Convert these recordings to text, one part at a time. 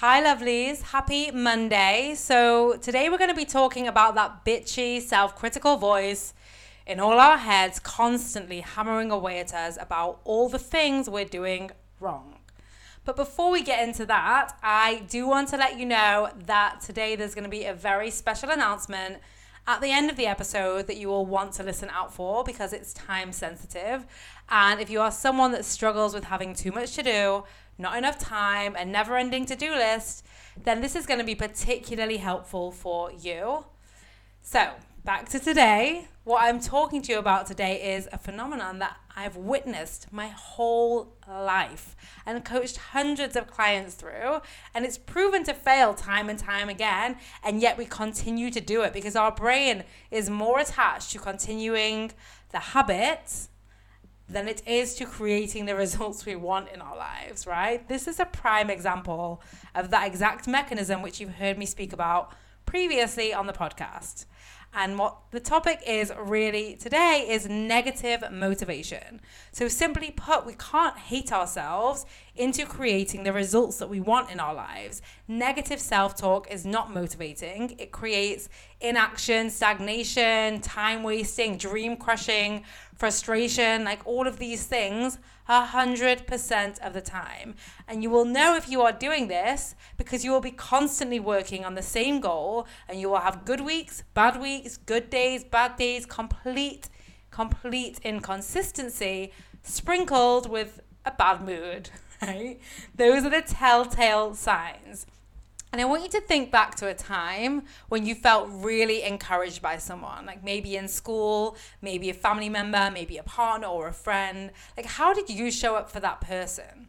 Hi, lovelies. Happy Monday. So, today we're going to be talking about that bitchy, self critical voice in all our heads, constantly hammering away at us about all the things we're doing wrong. But before we get into that, I do want to let you know that today there's going to be a very special announcement at the end of the episode that you will want to listen out for because it's time sensitive. And if you are someone that struggles with having too much to do, not enough time, a never ending to do list, then this is going to be particularly helpful for you. So, back to today. What I'm talking to you about today is a phenomenon that I've witnessed my whole life and coached hundreds of clients through. And it's proven to fail time and time again. And yet we continue to do it because our brain is more attached to continuing the habit than it is to creating the results we want in our lives, right? This is a prime example of that exact mechanism which you've heard me speak about previously on the podcast. And what the topic is really today is negative motivation. So, simply put, we can't hate ourselves into creating the results that we want in our lives. Negative self talk is not motivating, it creates inaction, stagnation, time wasting, dream crushing, frustration, like all of these things, 100% of the time. And you will know if you are doing this because you will be constantly working on the same goal and you will have good weeks, bad weeks, good days, bad days, complete, complete inconsistency sprinkled with a bad mood, right? Those are the telltale signs. And I want you to think back to a time when you felt really encouraged by someone, like maybe in school, maybe a family member, maybe a partner or a friend. Like, how did you show up for that person?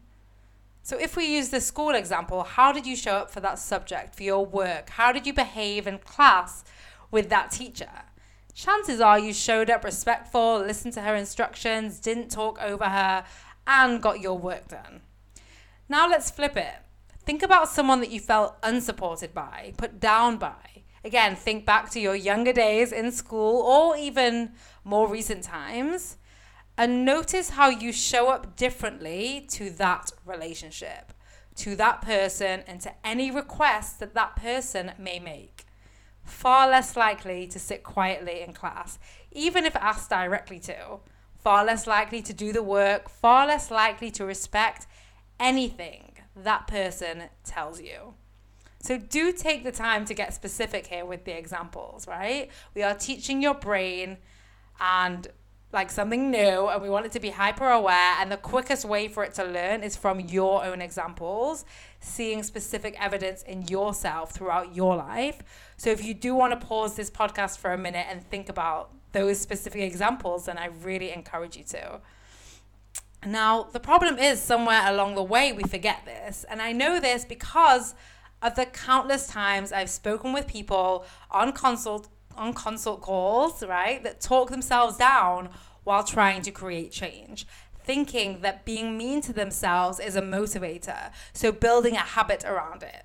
So, if we use the school example, how did you show up for that subject, for your work? How did you behave in class with that teacher? Chances are you showed up respectful, listened to her instructions, didn't talk over her, and got your work done. Now, let's flip it Think about someone that you felt unsupported by, put down by. Again, think back to your younger days in school or even more recent times and notice how you show up differently to that relationship, to that person, and to any requests that that person may make. Far less likely to sit quietly in class, even if asked directly to. Far less likely to do the work, far less likely to respect anything that person tells you. So do take the time to get specific here with the examples, right? We are teaching your brain and like something new and we want it to be hyper aware and the quickest way for it to learn is from your own examples seeing specific evidence in yourself throughout your life so if you do want to pause this podcast for a minute and think about those specific examples then i really encourage you to now, the problem is somewhere along the way we forget this. And I know this because of the countless times I've spoken with people on consult on consult calls, right, that talk themselves down while trying to create change, thinking that being mean to themselves is a motivator, so building a habit around it.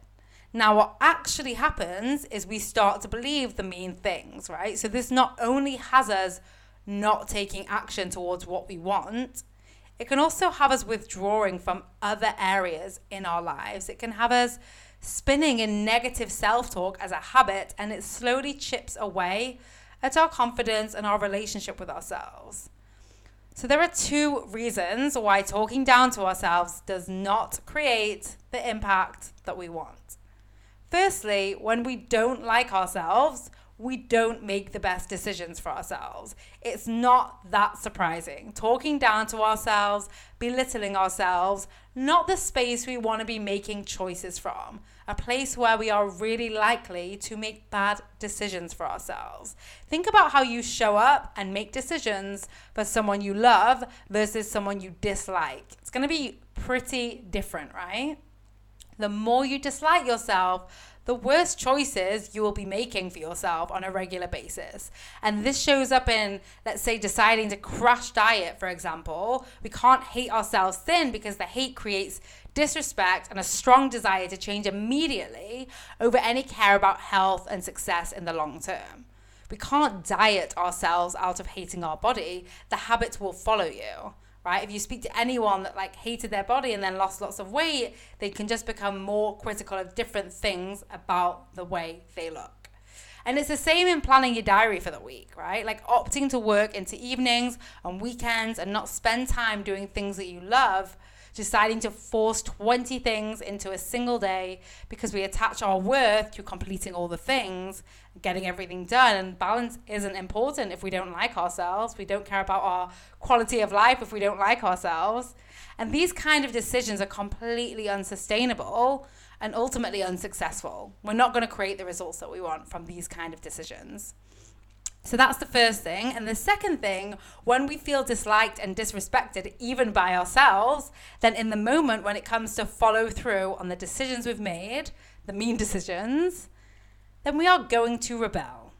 Now, what actually happens is we start to believe the mean things, right? So, this not only has us not taking action towards what we want, it can also have us withdrawing from other areas in our lives. It can have us spinning in negative self talk as a habit, and it slowly chips away at our confidence and our relationship with ourselves. So, there are two reasons why talking down to ourselves does not create the impact that we want. Firstly, when we don't like ourselves, we don't make the best decisions for ourselves. It's not that surprising. Talking down to ourselves, belittling ourselves, not the space we want to be making choices from, a place where we are really likely to make bad decisions for ourselves. Think about how you show up and make decisions for someone you love versus someone you dislike. It's going to be pretty different, right? The more you dislike yourself, the worst choices you will be making for yourself on a regular basis. And this shows up in, let's say, deciding to crash diet, for example. We can't hate ourselves thin because the hate creates disrespect and a strong desire to change immediately over any care about health and success in the long term. We can't diet ourselves out of hating our body, the habits will follow you right? If you speak to anyone that like hated their body and then lost lots of weight, they can just become more critical of different things about the way they look. And it's the same in planning your diary for the week, right? Like opting to work into evenings and weekends and not spend time doing things that you love deciding to force 20 things into a single day because we attach our worth to completing all the things, getting everything done. And balance isn't important if we don't like ourselves. We don't care about our quality of life if we don't like ourselves. And these kind of decisions are completely unsustainable and ultimately unsuccessful. We're not going to create the results that we want from these kind of decisions. So that's the first thing. And the second thing, when we feel disliked and disrespected, even by ourselves, then in the moment when it comes to follow through on the decisions we've made, the mean decisions, then we are going to rebel.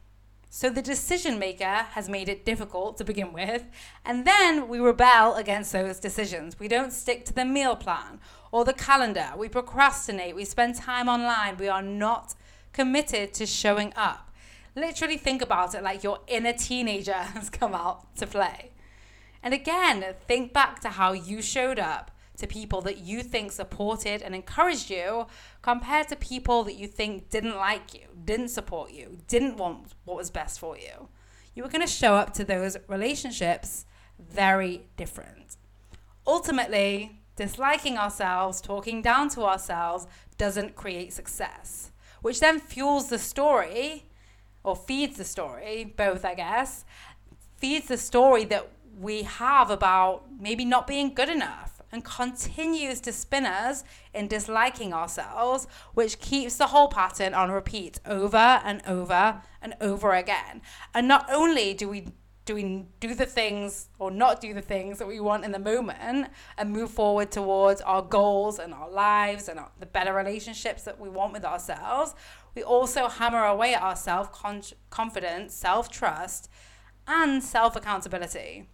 So the decision maker has made it difficult to begin with, and then we rebel against those decisions. We don't stick to the meal plan or the calendar. We procrastinate. We spend time online. We are not committed to showing up literally think about it like your inner teenager has come out to play. And again, think back to how you showed up to people that you think supported and encouraged you compared to people that you think didn't like you, didn't support you, didn't want what was best for you. You were going to show up to those relationships very different. Ultimately, disliking ourselves, talking down to ourselves, doesn't create success, which then fuels the story or feeds the story, both, I guess, feeds the story that we have about maybe not being good enough and continues to spin us in disliking ourselves, which keeps the whole pattern on repeat over and over and over again. And not only do we do we do the things or not do the things that we want in the moment and move forward towards our goals and our lives and our, the better relationships that we want with ourselves we also hammer away at our self confidence, self trust, and self accountability.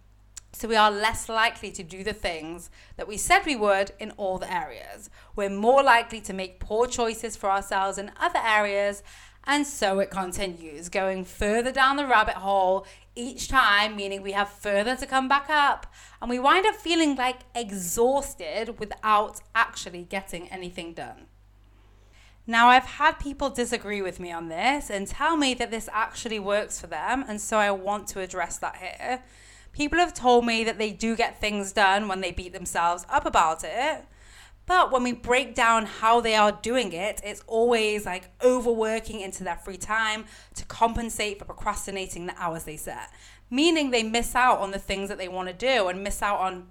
So we are less likely to do the things that we said we would in all the areas. We're more likely to make poor choices for ourselves in other areas. And so it continues, going further down the rabbit hole each time, meaning we have further to come back up. And we wind up feeling like exhausted without actually getting anything done. Now, I've had people disagree with me on this and tell me that this actually works for them, and so I want to address that here. People have told me that they do get things done when they beat themselves up about it, but when we break down how they are doing it, it's always like overworking into their free time to compensate for procrastinating the hours they set, meaning they miss out on the things that they want to do and miss out on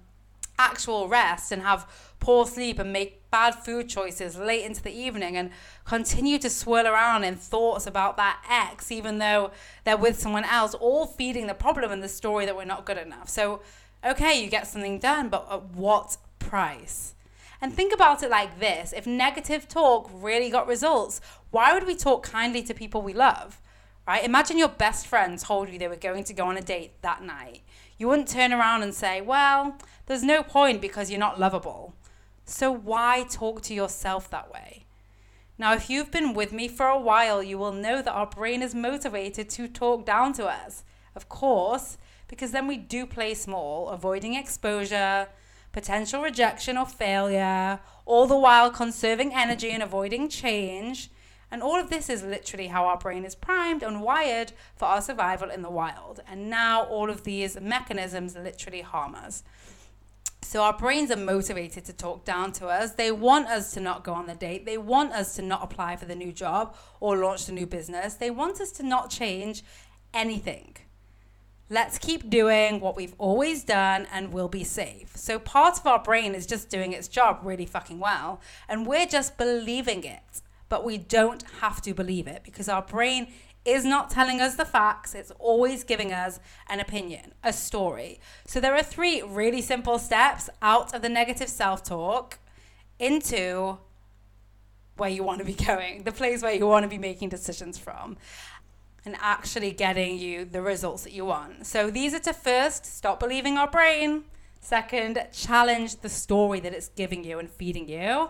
actual rest and have poor sleep and make bad food choices late into the evening and continue to swirl around in thoughts about that ex, even though they're with someone else, all feeding the problem and the story that we're not good enough. So, okay, you get something done, but at what price? And think about it like this if negative talk really got results, why would we talk kindly to people we love? Right? Imagine your best friend told you they were going to go on a date that night. You wouldn't turn around and say, Well, there's no point because you're not lovable. So why talk to yourself that way? Now, if you've been with me for a while, you will know that our brain is motivated to talk down to us. Of course, because then we do play small, avoiding exposure, potential rejection or failure, all the while conserving energy and avoiding change. And all of this is literally how our brain is primed and wired for our survival in the wild. And now all of these mechanisms literally harm us. So our brains are motivated to talk down to us. They want us to not go on the date. They want us to not apply for the new job or launch the new business. They want us to not change anything. Let's keep doing what we've always done and we'll be safe. So part of our brain is just doing its job really fucking well and we're just believing it. But we don't have to believe it because our brain is not telling us the facts, it's always giving us an opinion, a story. So there are three really simple steps out of the negative self talk into where you want to be going, the place where you want to be making decisions from, and actually getting you the results that you want. So these are to first stop believing our brain, second, challenge the story that it's giving you and feeding you,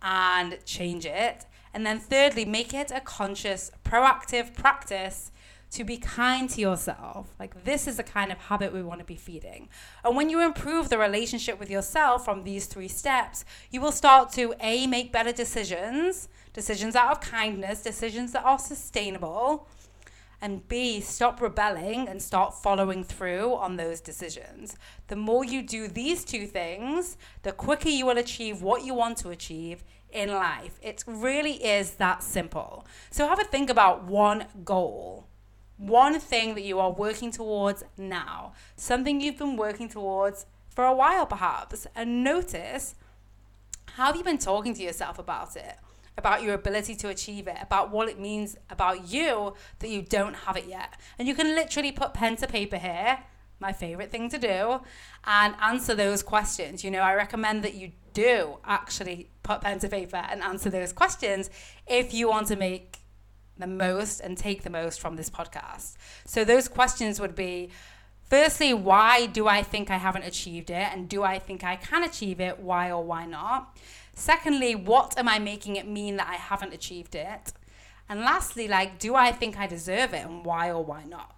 and change it. And then thirdly, make it a conscious, proactive practice to be kind to yourself. Like, this is the kind of habit we want to be feeding. And when you improve the relationship with yourself from these three steps, you will start to A, make better decisions, decisions out of kindness, decisions that are sustainable. And B, stop rebelling and start following through on those decisions. The more you do these two things, the quicker you will achieve what you want to achieve in life. It really is that simple. So have a think about one goal one thing that you are working towards now, something you've been working towards for a while perhaps, and notice how have you been talking to yourself about it? About your ability to achieve it, about what it means about you that you don't have it yet. And you can literally put pen to paper here, my favorite thing to do, and answer those questions. You know, I recommend that you do actually put pen to paper and answer those questions if you want to make the most and take the most from this podcast. So those questions would be firstly, why do I think I haven't achieved it? And do I think I can achieve it? Why or why not? Secondly, what am I making it mean that I haven't achieved it? And lastly, like, do I think I deserve it? And why or why not?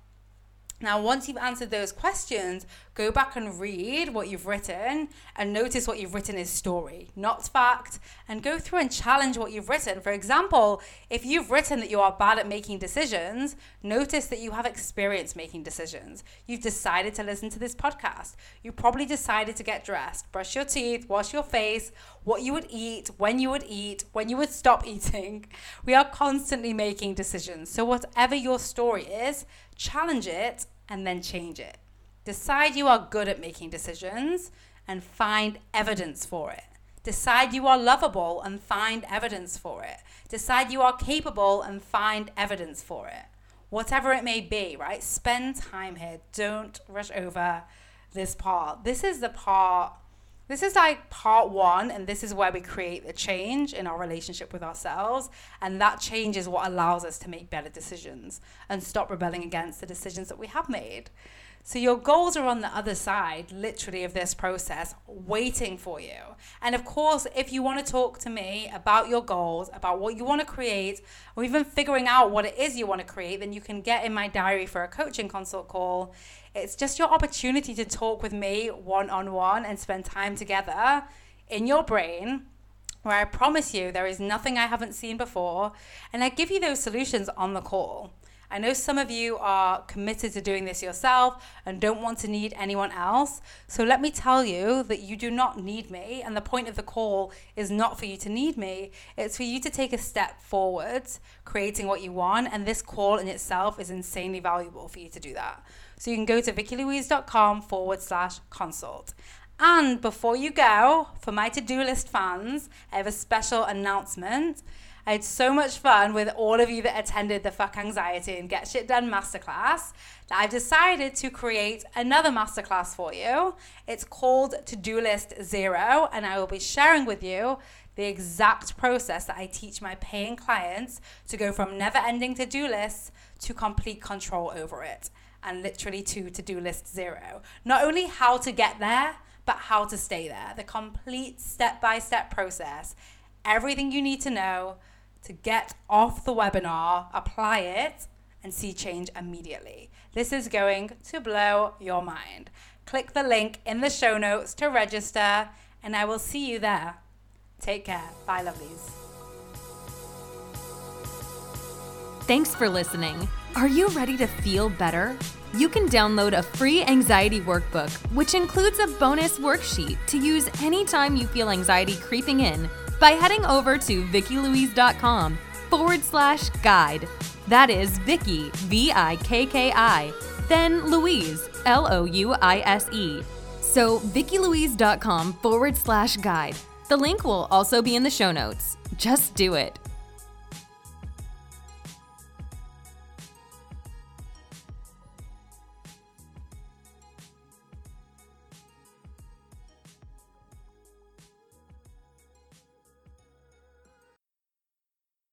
Now, once you've answered those questions, go back and read what you've written and notice what you've written is story, not fact, and go through and challenge what you've written. For example, if you've written that you are bad at making decisions, notice that you have experience making decisions. You've decided to listen to this podcast. You probably decided to get dressed, brush your teeth, wash your face, what you would eat, when you would eat, when you would stop eating. We are constantly making decisions. So, whatever your story is, challenge it and then change it. Decide you are good at making decisions and find evidence for it. Decide you are lovable and find evidence for it. Decide you are capable and find evidence for it. Whatever it may be, right? Spend time here. Don't rush over this part. This is the part, this is like part one, and this is where we create the change in our relationship with ourselves. And that change is what allows us to make better decisions and stop rebelling against the decisions that we have made. So your goals are on the other side, literally, of this process, waiting for you. And of course, if you want to talk to me about your goals, about what you want to create, or even figuring out what it is you want to create, then you can get in my diary for a coaching consult call. It's just your opportunity to talk with me one on one and spend time together in your brain where I promise you there is nothing I haven't seen before, and I give you those solutions on the call. I know some of you are committed to doing this yourself and don't want to need anyone else. So let me tell you that you do not need me. And the point of the call is not for you to need me, it's for you to take a step forward, creating what you want. And this call in itself is insanely valuable for you to do that. So you can go to vickilouise.com forward slash consult. And before you go, for my to do list fans, I have a special announcement. I had so much fun with all of you that attended the Fuck Anxiety and Get Shit Done masterclass that I've decided to create another masterclass for you. It's called To Do List Zero, and I will be sharing with you the exact process that I teach my paying clients to go from never ending to do lists to complete control over it and literally to to do list zero. Not only how to get there, but how to stay there. The complete step by step process. Everything you need to know to get off the webinar, apply it, and see change immediately. This is going to blow your mind. Click the link in the show notes to register, and I will see you there. Take care. Bye, lovelies. Thanks for listening. Are you ready to feel better? You can download a free anxiety workbook, which includes a bonus worksheet to use anytime you feel anxiety creeping in by heading over to vickilouise.com forward slash guide. That is Vicki, V I K K I, then Louise, L O U I S E. So, vickilouise.com forward slash guide. The link will also be in the show notes. Just do it.